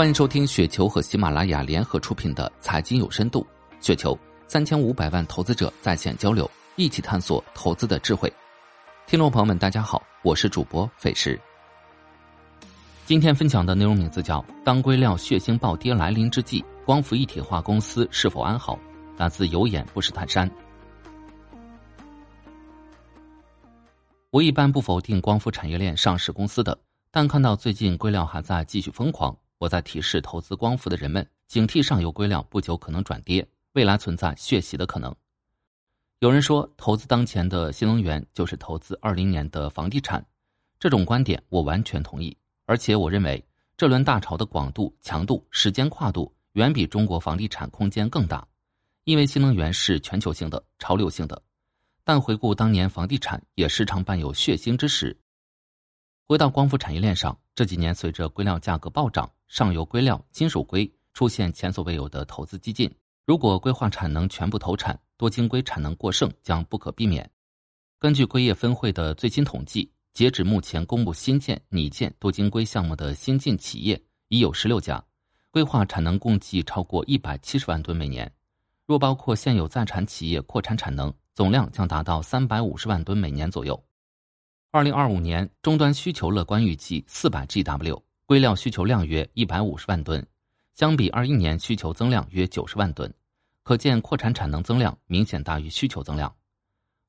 欢迎收听雪球和喜马拉雅联合出品的《财经有深度》，雪球三千五百万投资者在线交流，一起探索投资的智慧。听众朋友们，大家好，我是主播费时。今天分享的内容名字叫“当硅料血腥暴跌来临之际，光伏一体化公司是否安好？”来自有眼不识泰山。我一般不否定光伏产业链上市公司的，但看到最近硅料还在继续疯狂，我在提示投资光伏的人们，警惕上游硅料不久可能转跌，未来存在血洗的可能。有人说，投资当前的新能源就是投资二零年的房地产，这种观点我完全同意。而且我认为，这轮大潮的广度、强度、时间跨度远比中国房地产空间更大，因为新能源是全球性的、潮流性的。但回顾当年房地产，也时常伴有血腥之时。回到光伏产业链上，这几年随着硅料价格暴涨，上游硅料、金属硅出现前所未有的投资激进。如果硅化产能全部投产，多晶硅产能过剩将不可避免。根据硅业分会的最新统计。截止目前，公布新建、拟建多晶硅项目的新进企业已有十六家，硅化产能共计超过一百七十万吨每年。若包括现有在产企业扩产产能，总量将达到三百五十万吨每年左右。二零二五年终端需求乐观预计四百 GW，硅料需求量约一百五十万吨，相比二一年需求增量约九十万吨，可见扩产产能增量明显大于需求增量。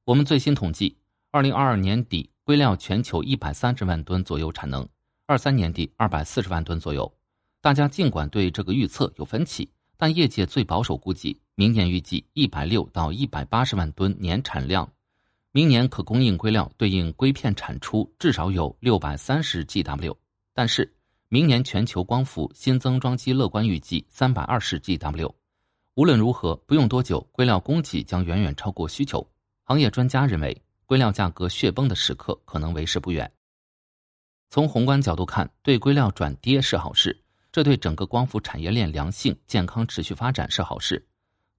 我们最新统计，二零二二年底。硅料全球一百三十万吨左右产能，二三年底二百四十万吨左右。大家尽管对这个预测有分歧，但业界最保守估计，明年预计一百六到一百八十万吨年产量。明年可供应硅料对应硅片产出至少有六百三十 GW。但是，明年全球光伏新增装机乐观预计三百二十 GW。无论如何，不用多久，硅料供给将远远超过需求。行业专家认为。硅料价格血崩的时刻可能为时不远。从宏观角度看，对硅料转跌是好事，这对整个光伏产业链良性、健康、持续发展是好事。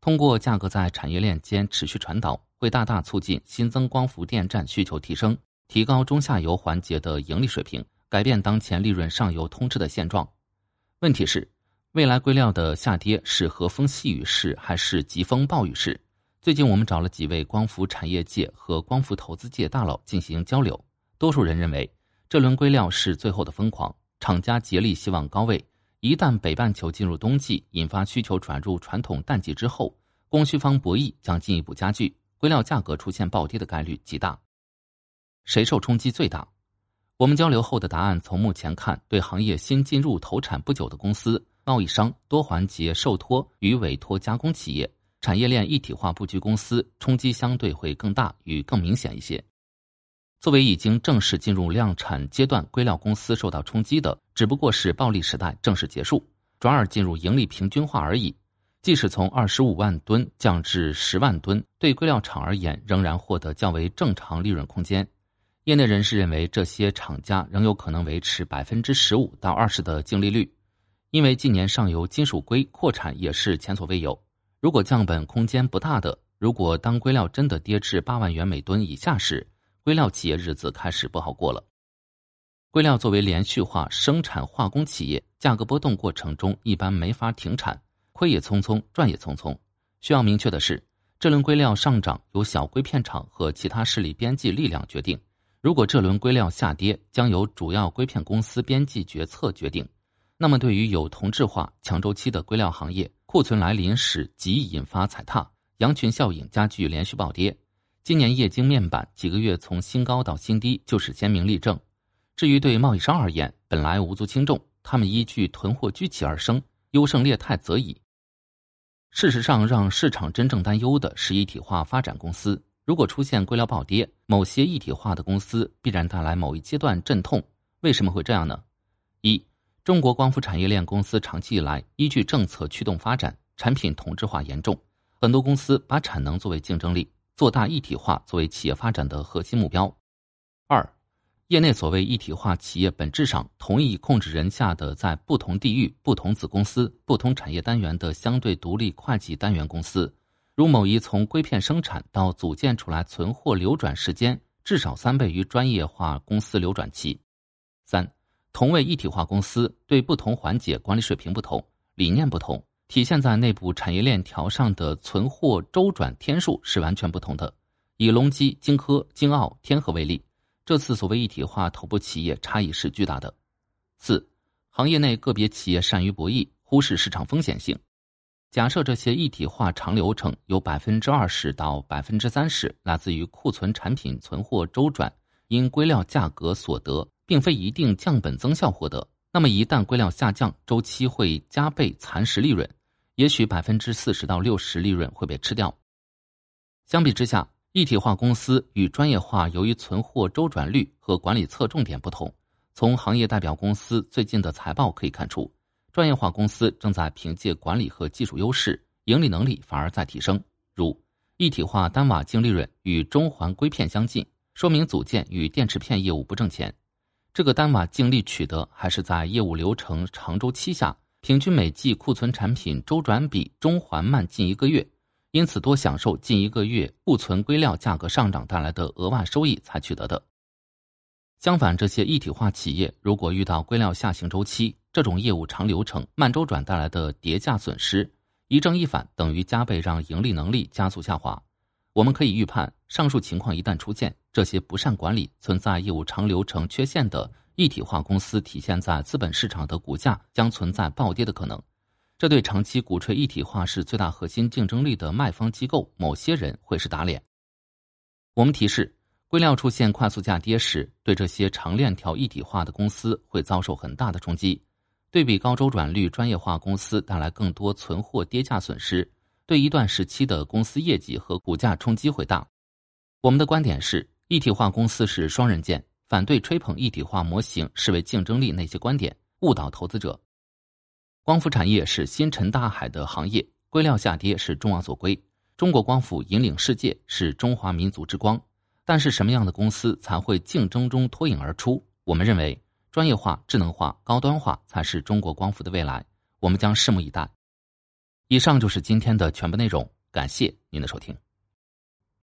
通过价格在产业链间持续传导，会大大促进新增光伏电站需求提升，提高中下游环节的盈利水平，改变当前利润上游通吃的现状。问题是，未来硅料的下跌是和风细雨式还是疾风暴雨式？最近我们找了几位光伏产业界和光伏投资界大佬进行交流，多数人认为这轮硅料是最后的疯狂，厂家竭力希望高位。一旦北半球进入冬季，引发需求转入传统淡季之后，供需方博弈将进一步加剧，硅料价格出现暴跌的概率极大。谁受冲击最大？我们交流后的答案，从目前看，对行业新进入投产不久的公司、贸易商、多环节受托与委托加工企业。产业链一体化布局公司冲击相对会更大与更明显一些。作为已经正式进入量产阶段，硅料公司受到冲击的只不过是暴利时代正式结束，转而进入盈利平均化而已。即使从二十五万吨降至十万吨，对硅料厂而言仍然获得较为正常利润空间。业内人士认为，这些厂家仍有可能维持百分之十五到二十的净利率，因为近年上游金属硅扩产也是前所未有。如果降本空间不大的，如果当硅料真的跌至八万元每吨以下时，硅料企业日子开始不好过了。硅料作为连续化生产化工企业，价格波动过程中一般没法停产，亏也匆匆，赚也匆匆。需要明确的是，这轮硅料上涨由小硅片厂和其他势力边际力量决定；如果这轮硅料下跌，将由主要硅片公司边际决策决定。那么，对于有同质化强周期的硅料行业，库存来临时极易引发踩踏，羊群效应加剧连续暴跌。今年液晶面板几个月从新高到新低就是鲜明例证。至于对贸易商而言，本来无足轻重，他们依据囤货居奇而生，优胜劣汰则已。事实上，让市场真正担忧的是一体化发展公司。如果出现硅料暴跌，某些一体化的公司必然带来某一阶段阵痛。为什么会这样呢？一中国光伏产业链公司长期以来依据政策驱动发展，产品同质化严重，很多公司把产能作为竞争力，做大一体化作为企业发展的核心目标。二，业内所谓一体化企业本质上同一控制人下的在不同地域、不同子公司、不同产业单元的相对独立会计单元公司，如某一从硅片生产到组建出来存货流转时间至少三倍于专业化公司流转期。三。同为一体化公司，对不同环节管理水平不同，理念不同，体现在内部产业链条上的存货周转天数是完全不同的。以隆基、京科、京奥、天合为例，这次所谓一体化，头部企业差异是巨大的。四，行业内个别企业善于博弈，忽视市场风险性。假设这些一体化长流程有百分之二十到百分之三十来自于库存产品存货周转因硅料价格所得，并非一定降本增效获得。那么一旦硅料下降，周期会加倍蚕食利润，也许百分之四十到六十利润会被吃掉。相比之下，一体化公司与专业化由于存货周转率和管理侧重点不同。从行业代表公司最近的财报可以看出。专业化公司正在凭借管理和技术优势，盈利能力反而在提升。如一体化单瓦净利润与中环硅片相近，说明组件与电池片业务不挣钱。这个单瓦净利取得还是在业务流程长周期下，平均每季库存产品周转比中环慢近一个月，因此多享受近一个月库存硅料价格上涨带来的额外收益才取得的。相反，这些一体化企业如果遇到硅料下行周期，这种业务长流程慢周转带来的叠价损失，一正一反等于加倍让盈利能力加速下滑。我们可以预判，上述情况一旦出现，这些不善管理、存在业务长流程缺陷的一体化公司，体现在资本市场的股价将存在暴跌的可能。这对长期鼓吹一体化是最大核心竞争力的卖方机构某些人会是打脸。我们提示。硅料出现快速下跌时，对这些长链条一体化的公司会遭受很大的冲击。对比高周转率专业化公司带来更多存货跌价损失，对一段时期的公司业绩和股价冲击会大。我们的观点是，一体化公司是双刃剑，反对吹捧一体化模型视为竞争力那些观点，误导投资者。光伏产业是星辰大海的行业，硅料下跌是众望所归。中国光伏引领世界，是中华民族之光。但是什么样的公司才会竞争中脱颖而出？我们认为，专业化、智能化、高端化才是中国光伏的未来。我们将拭目以待。以上就是今天的全部内容，感谢您的收听。